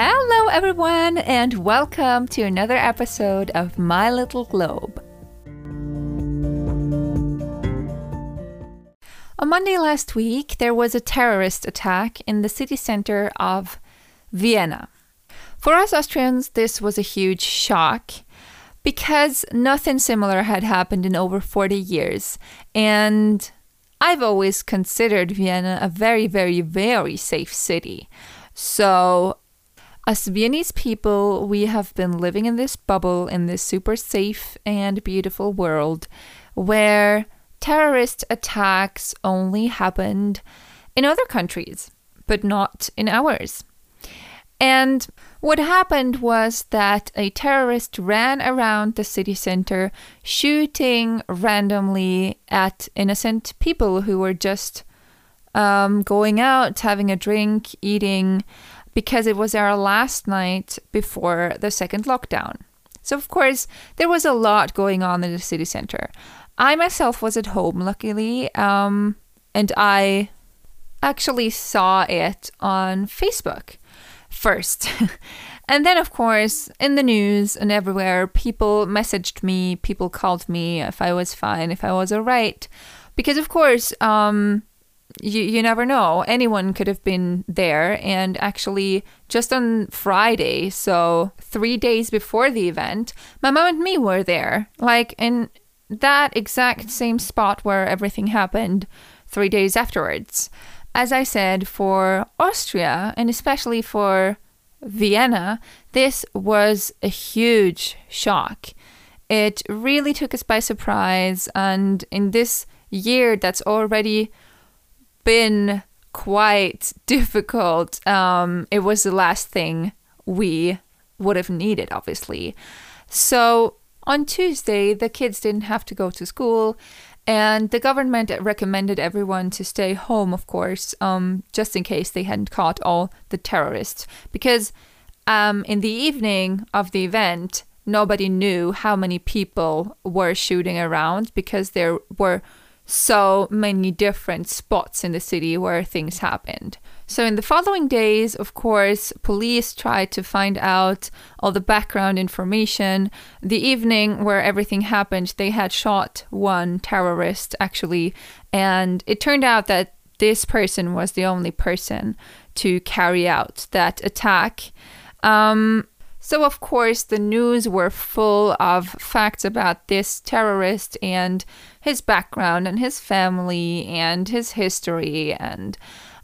Hello, everyone, and welcome to another episode of My Little Globe. On Monday last week, there was a terrorist attack in the city center of Vienna. For us Austrians, this was a huge shock because nothing similar had happened in over 40 years. And I've always considered Vienna a very, very, very safe city. So, as Viennese people, we have been living in this bubble in this super safe and beautiful world where terrorist attacks only happened in other countries, but not in ours. And what happened was that a terrorist ran around the city center shooting randomly at innocent people who were just um, going out, having a drink, eating, because it was our last night before the second lockdown. So, of course, there was a lot going on in the city center. I myself was at home, luckily, um, and I actually saw it on Facebook first. and then, of course, in the news and everywhere, people messaged me, people called me if I was fine, if I was all right. Because, of course, um, you, you never know. Anyone could have been there. And actually, just on Friday, so three days before the event, my mom and me were there. Like in that exact same spot where everything happened three days afterwards as I said, for Austria and especially for Vienna, this was a huge shock. It really took us by surprise, and in this year that's already been quite difficult, um, it was the last thing we would have needed, obviously. So on Tuesday, the kids didn't have to go to school. And the government recommended everyone to stay home, of course, um, just in case they hadn't caught all the terrorists. Because um, in the evening of the event, nobody knew how many people were shooting around because there were so many different spots in the city where things happened. So, in the following days, of course, police tried to find out all the background information. The evening where everything happened, they had shot one terrorist actually, and it turned out that this person was the only person to carry out that attack. Um, so, of course, the news were full of facts about this terrorist and his background and his family and his history and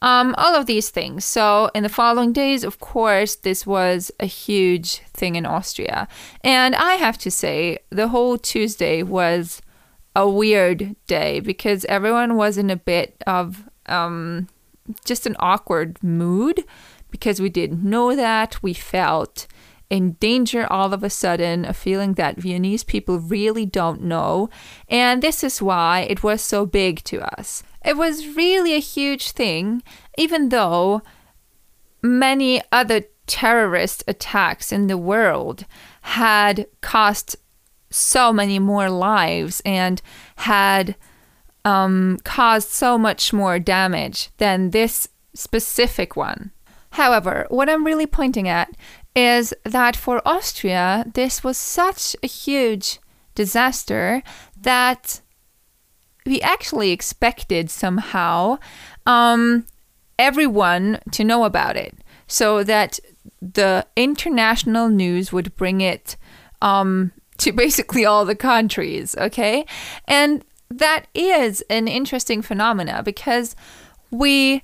um, all of these things. So, in the following days, of course, this was a huge thing in Austria. And I have to say, the whole Tuesday was a weird day because everyone was in a bit of um, just an awkward mood because we didn't know that. We felt in danger all of a sudden, a feeling that Viennese people really don't know. And this is why it was so big to us. It was really a huge thing, even though many other terrorist attacks in the world had cost so many more lives and had um, caused so much more damage than this specific one. However, what I'm really pointing at is that for Austria, this was such a huge disaster that we actually expected somehow um, everyone to know about it so that the international news would bring it um, to basically all the countries, okay? And that is an interesting phenomena because we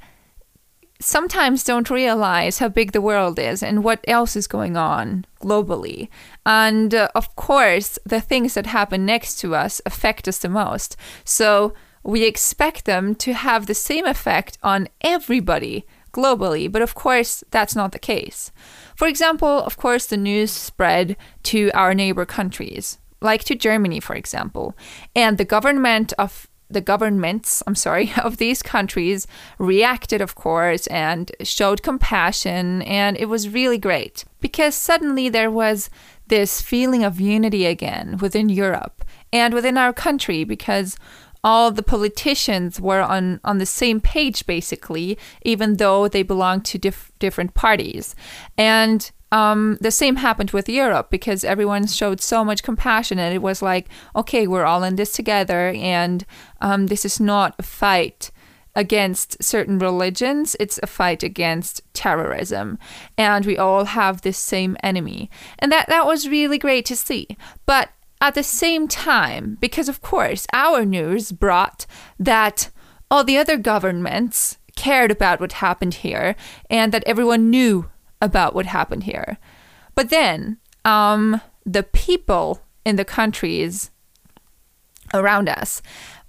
sometimes don't realize how big the world is and what else is going on globally. And uh, of course, the things that happen next to us affect us the most. So we expect them to have the same effect on everybody globally, but of course, that's not the case. For example, of course, the news spread to our neighbor countries, like to Germany, for example, and the government of the governments, I'm sorry, of these countries reacted, of course, and showed compassion. And it was really great because suddenly there was this feeling of unity again within Europe and within our country because all the politicians were on, on the same page, basically, even though they belonged to dif- different parties. And um, the same happened with Europe because everyone showed so much compassion, and it was like, okay, we're all in this together, and um, this is not a fight against certain religions, it's a fight against terrorism. And we all have this same enemy. And that, that was really great to see. But at the same time, because of course our news brought that all the other governments cared about what happened here and that everyone knew about what happened here. But then um, the people in the countries around us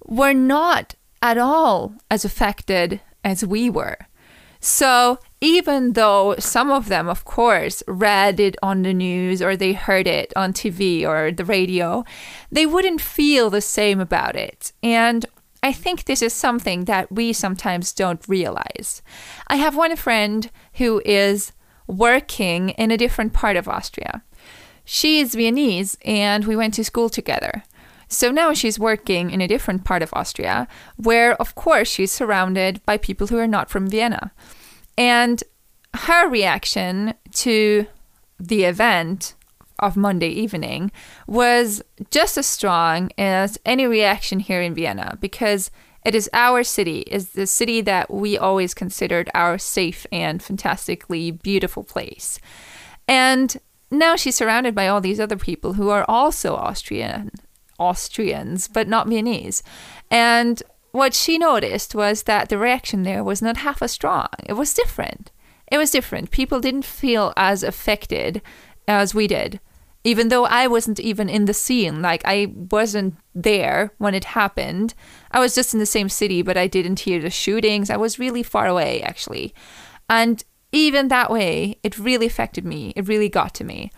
were not at all as affected as we were. So even though some of them, of course, read it on the news or they heard it on TV or the radio, they wouldn't feel the same about it. And I think this is something that we sometimes don't realize. I have one friend who is working in a different part of Austria. She is Viennese and we went to school together. So now she's working in a different part of Austria, where, of course, she's surrounded by people who are not from Vienna. And her reaction to the event of Monday evening was just as strong as any reaction here in Vienna because it is our city, is the city that we always considered our safe and fantastically beautiful place. And now she's surrounded by all these other people who are also Austrian Austrians, but not Viennese. And what she noticed was that the reaction there was not half as strong. It was different. It was different. People didn't feel as affected as we did. Even though I wasn't even in the scene, like I wasn't there when it happened. I was just in the same city, but I didn't hear the shootings. I was really far away, actually. And even that way, it really affected me. It really got to me.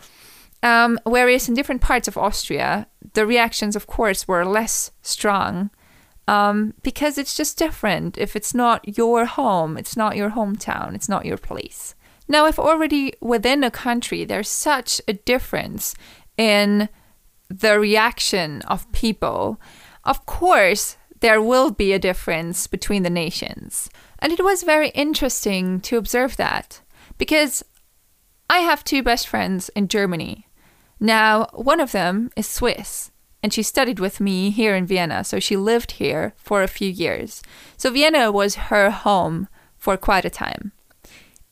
Um, whereas in different parts of Austria, the reactions, of course, were less strong um, because it's just different. If it's not your home, it's not your hometown, it's not your place. Now, if already within a country there's such a difference in the reaction of people, of course, there will be a difference between the nations. And it was very interesting to observe that because I have two best friends in Germany now, one of them is Swiss, and she studied with me here in Vienna, so she lived here for a few years. So Vienna was her home for quite a time.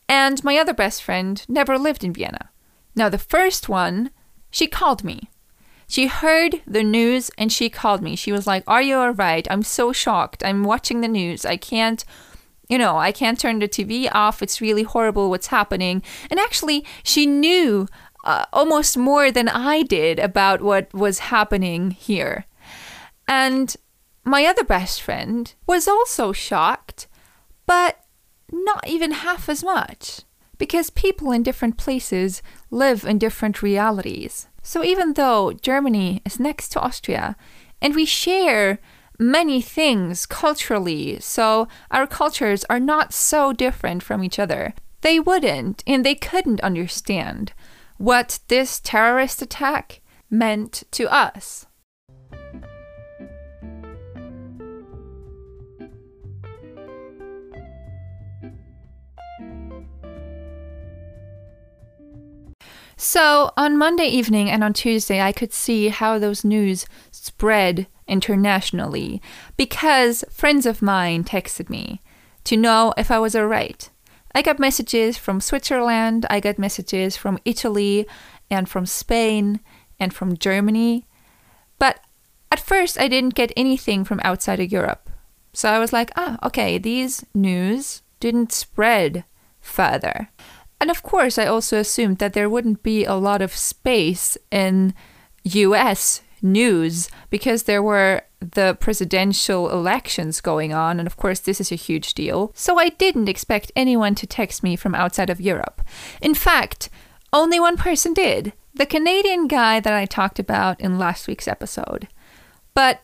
And my other best friend never lived in Vienna. Now, the first one, she called me. She heard the news and she called me. She was like, Are you all right? I'm so shocked. I'm watching the news. I can't, you know, I can't turn the TV off. It's really horrible what's happening. And actually, she knew uh, almost more than I did about what was happening here. And my other best friend was also shocked, but not even half as much. Because people in different places live in different realities. So even though Germany is next to Austria and we share many things culturally, so our cultures are not so different from each other, they wouldn't and they couldn't understand what this terrorist attack meant to us. So on Monday evening and on Tuesday, I could see how those news spread internationally because friends of mine texted me to know if I was alright. I got messages from Switzerland, I got messages from Italy and from Spain and from Germany. But at first, I didn't get anything from outside of Europe. So I was like, ah, okay, these news didn't spread further. And of course, I also assumed that there wouldn't be a lot of space in US news because there were the presidential elections going on, and of course, this is a huge deal. So I didn't expect anyone to text me from outside of Europe. In fact, only one person did the Canadian guy that I talked about in last week's episode. But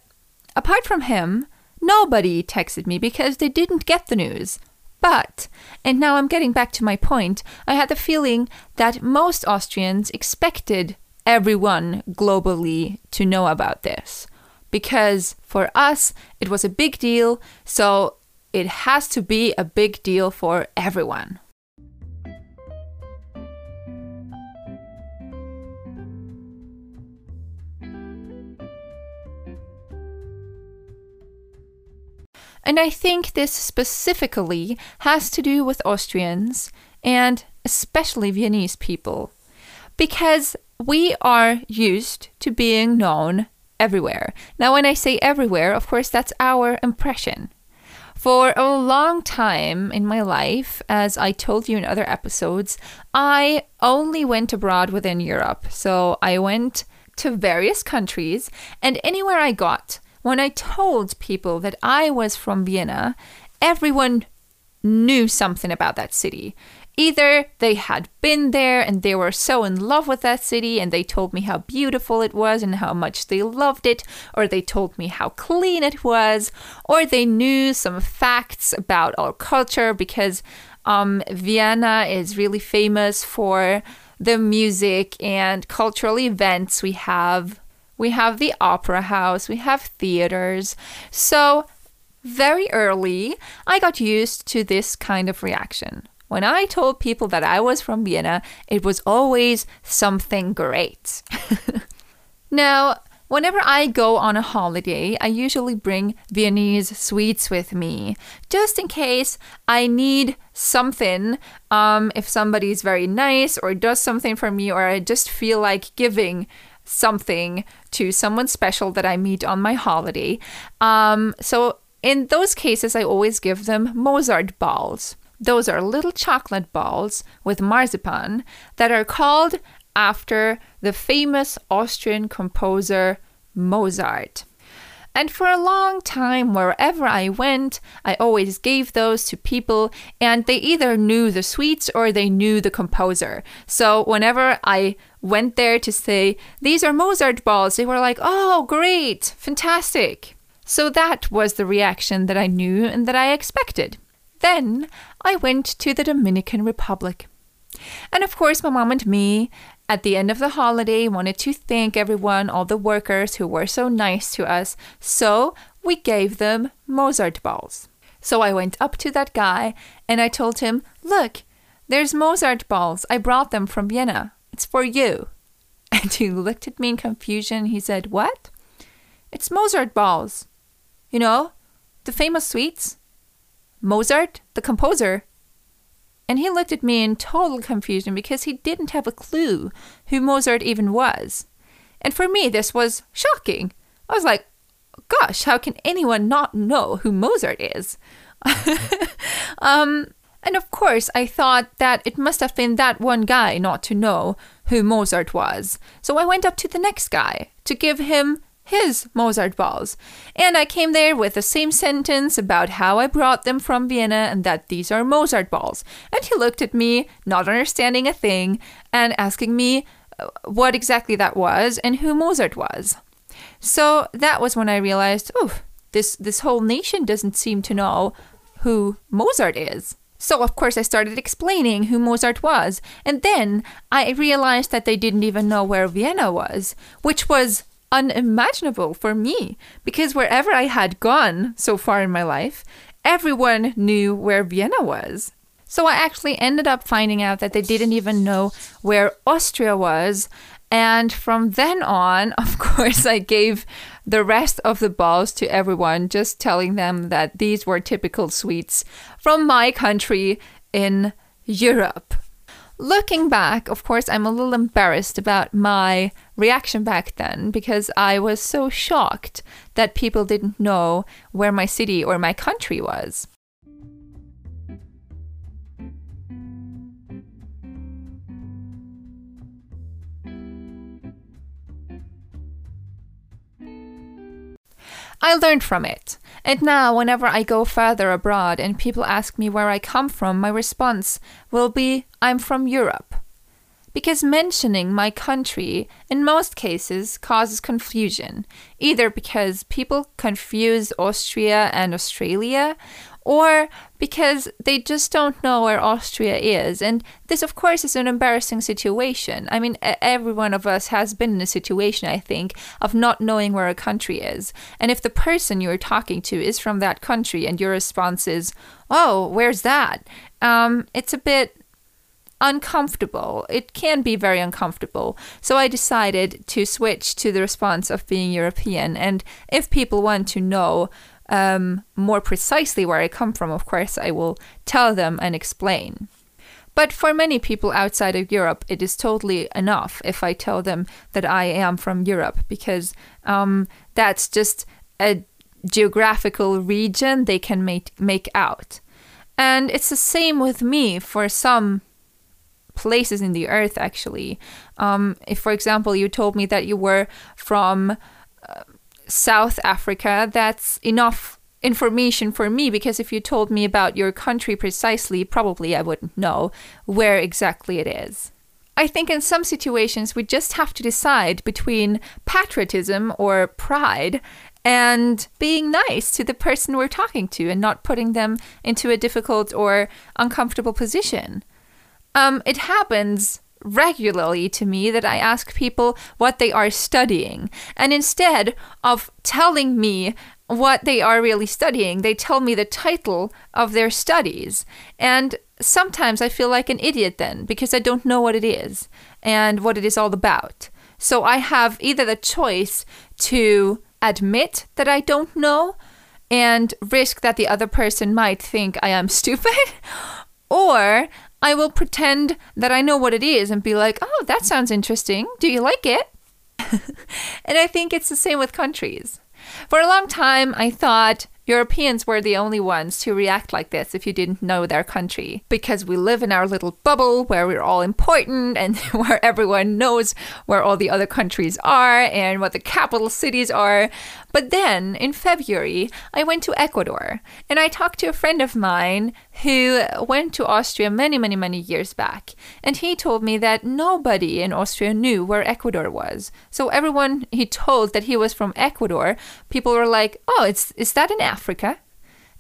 apart from him, nobody texted me because they didn't get the news. But, and now I'm getting back to my point, I had the feeling that most Austrians expected everyone globally to know about this. because for us it was a big deal, so it has to be a big deal for everyone. And I think this specifically has to do with Austrians and especially Viennese people, because we are used to being known everywhere. Now, when I say everywhere, of course, that's our impression. For a long time in my life, as I told you in other episodes, I only went abroad within Europe. So I went to various countries, and anywhere I got, when I told people that I was from Vienna, everyone knew something about that city. Either they had been there and they were so in love with that city and they told me how beautiful it was and how much they loved it, or they told me how clean it was, or they knew some facts about our culture because um, Vienna is really famous for the music and cultural events we have we have the opera house, we have theaters. So, very early, I got used to this kind of reaction. When I told people that I was from Vienna, it was always something great. now, whenever I go on a holiday, I usually bring Viennese sweets with me, just in case I need something. Um, if somebody's very nice or does something for me, or I just feel like giving something to someone special that I meet on my holiday. Um, so in those cases, I always give them Mozart balls. Those are little chocolate balls with marzipan that are called after the famous Austrian composer Mozart. And for a long time, wherever I went, I always gave those to people, and they either knew the sweets or they knew the composer. So whenever I went there to say, These are Mozart balls, they were like, Oh, great, fantastic. So that was the reaction that I knew and that I expected. Then I went to the Dominican Republic. And of course, my mom and me at the end of the holiday, wanted to thank everyone, all the workers who were so nice to us, so we gave them Mozart balls. So I went up to that guy and I told him, Look, there's Mozart balls. I brought them from Vienna. It's for you. And he looked at me in confusion. He said, What? It's Mozart balls. You know, the famous sweets. Mozart, the composer, and he looked at me in total confusion because he didn't have a clue who Mozart even was. And for me, this was shocking. I was like, gosh, how can anyone not know who Mozart is? um, and of course, I thought that it must have been that one guy not to know who Mozart was. So I went up to the next guy to give him his Mozart balls. And I came there with the same sentence about how I brought them from Vienna and that these are Mozart balls. And he looked at me, not understanding a thing, and asking me uh, what exactly that was and who Mozart was. So that was when I realized, oh, this this whole nation doesn't seem to know who Mozart is. So, of course, I started explaining who Mozart was. And then I realized that they didn't even know where Vienna was, which was unimaginable for me because wherever I had gone so far in my life, everyone knew where Vienna was. So I actually ended up finding out that they didn't even know where Austria was. And from then on, of course, I gave the rest of the balls to everyone, just telling them that these were typical sweets from my country in Europe. Looking back, of course, I'm a little embarrassed about my reaction back then because I was so shocked that people didn't know where my city or my country was. I learned from it. And now, whenever I go further abroad and people ask me where I come from, my response will be I'm from Europe. Because mentioning my country in most cases causes confusion, either because people confuse Austria and Australia, or because they just don't know where Austria is. And this, of course, is an embarrassing situation. I mean, every one of us has been in a situation, I think, of not knowing where a country is. And if the person you're talking to is from that country and your response is, oh, where's that? Um, it's a bit uncomfortable. It can be very uncomfortable. So I decided to switch to the response of being European. And if people want to know um, more precisely where I come from, of course, I will tell them and explain. But for many people outside of Europe, it is totally enough if I tell them that I am from Europe because um, that's just a geographical region they can make, make out. And it's the same with me for some places in the earth, actually. Um, if, for example, you told me that you were from South Africa, that's enough information for me because if you told me about your country precisely, probably I wouldn't know where exactly it is. I think in some situations we just have to decide between patriotism or pride and being nice to the person we're talking to and not putting them into a difficult or uncomfortable position. Um, it happens regularly to me that I ask people what they are studying. And instead of telling me what they are really studying, they tell me the title of their studies. And sometimes I feel like an idiot then because I don't know what it is and what it is all about. So I have either the choice to admit that I don't know and risk that the other person might think I am stupid, or I will pretend that I know what it is and be like, oh, that sounds interesting. Do you like it? and I think it's the same with countries. For a long time, I thought Europeans were the only ones to react like this if you didn't know their country. Because we live in our little bubble where we're all important and where everyone knows where all the other countries are and what the capital cities are. But then in February, I went to Ecuador and I talked to a friend of mine who went to Austria many, many, many years back. And he told me that nobody in Austria knew where Ecuador was. So everyone he told that he was from Ecuador, people were like, oh, it's, is that in Africa?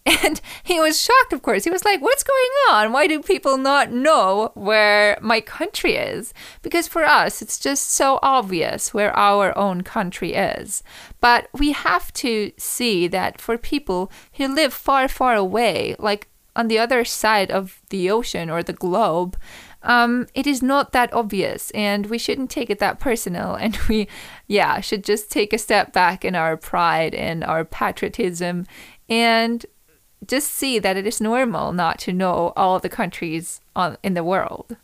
And he was shocked, of course. He was like, What's going on? Why do people not know where my country is? Because for us, it's just so obvious where our own country is. But we have to see that for people who live far, far away, like on the other side of the ocean or the globe, um, it is not that obvious and we shouldn't take it that personal and we yeah should just take a step back in our pride and our patriotism and just see that it is normal not to know all the countries on, in the world.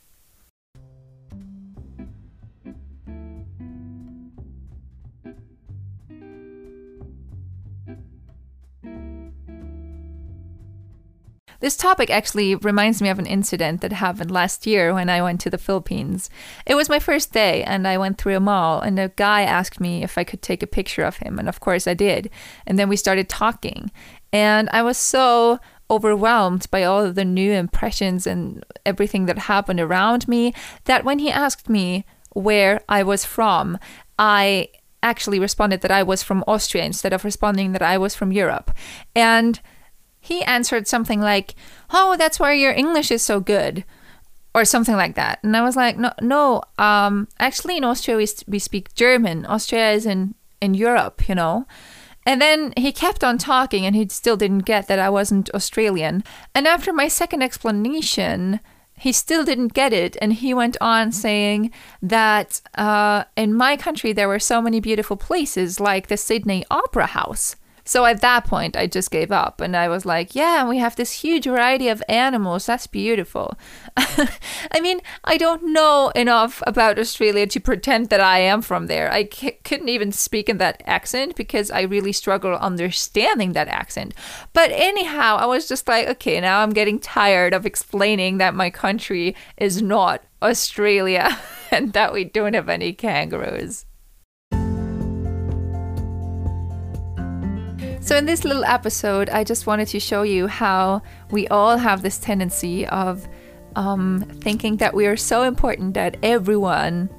This topic actually reminds me of an incident that happened last year when I went to the Philippines. It was my first day, and I went through a mall, and a guy asked me if I could take a picture of him, and of course I did. And then we started talking, and I was so overwhelmed by all the new impressions and everything that happened around me that when he asked me where I was from, I actually responded that I was from Austria instead of responding that I was from Europe. And he answered something like, "Oh, that's why your English is so good." Or something like that, and I was like, "No, no. Um, actually, in Austria we, we speak German. Austria is in in Europe, you know." And then he kept on talking and he still didn't get that I wasn't Australian. And after my second explanation, he still didn't get it. And he went on saying that uh, in my country there were so many beautiful places like the Sydney Opera House. So at that point, I just gave up and I was like, yeah, we have this huge variety of animals. That's beautiful. I mean, I don't know enough about Australia to pretend that I am from there. I c- couldn't even speak in that accent because I really struggle understanding that accent. But anyhow, I was just like, okay, now I'm getting tired of explaining that my country is not Australia and that we don't have any kangaroos. So, in this little episode, I just wanted to show you how we all have this tendency of um, thinking that we are so important that everyone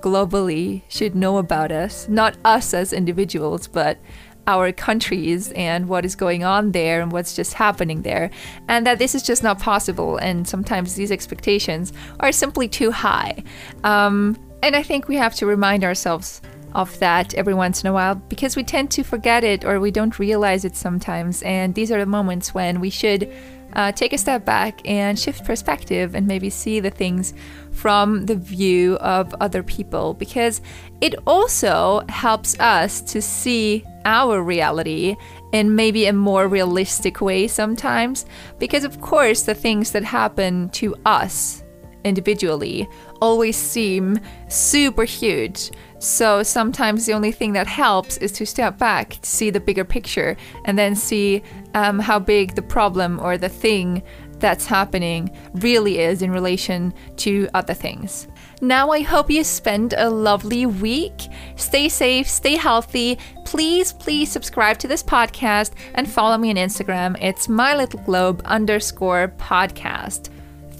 globally should know about us. Not us as individuals, but our countries and what is going on there and what's just happening there, and that this is just not possible. And sometimes these expectations are simply too high. Um, and I think we have to remind ourselves of that every once in a while because we tend to forget it or we don't realize it sometimes. And these are the moments when we should uh, take a step back and shift perspective and maybe see the things from the view of other people because it also helps us to see our reality in maybe a more realistic way sometimes. Because, of course, the things that happen to us individually always seem super huge. So sometimes the only thing that helps is to step back, see the bigger picture, and then see um, how big the problem or the thing that's happening really is in relation to other things. Now, I hope you spend a lovely week. Stay safe, stay healthy. Please, please subscribe to this podcast and follow me on Instagram. It's my little globe underscore podcast.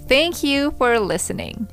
Thank you for listening.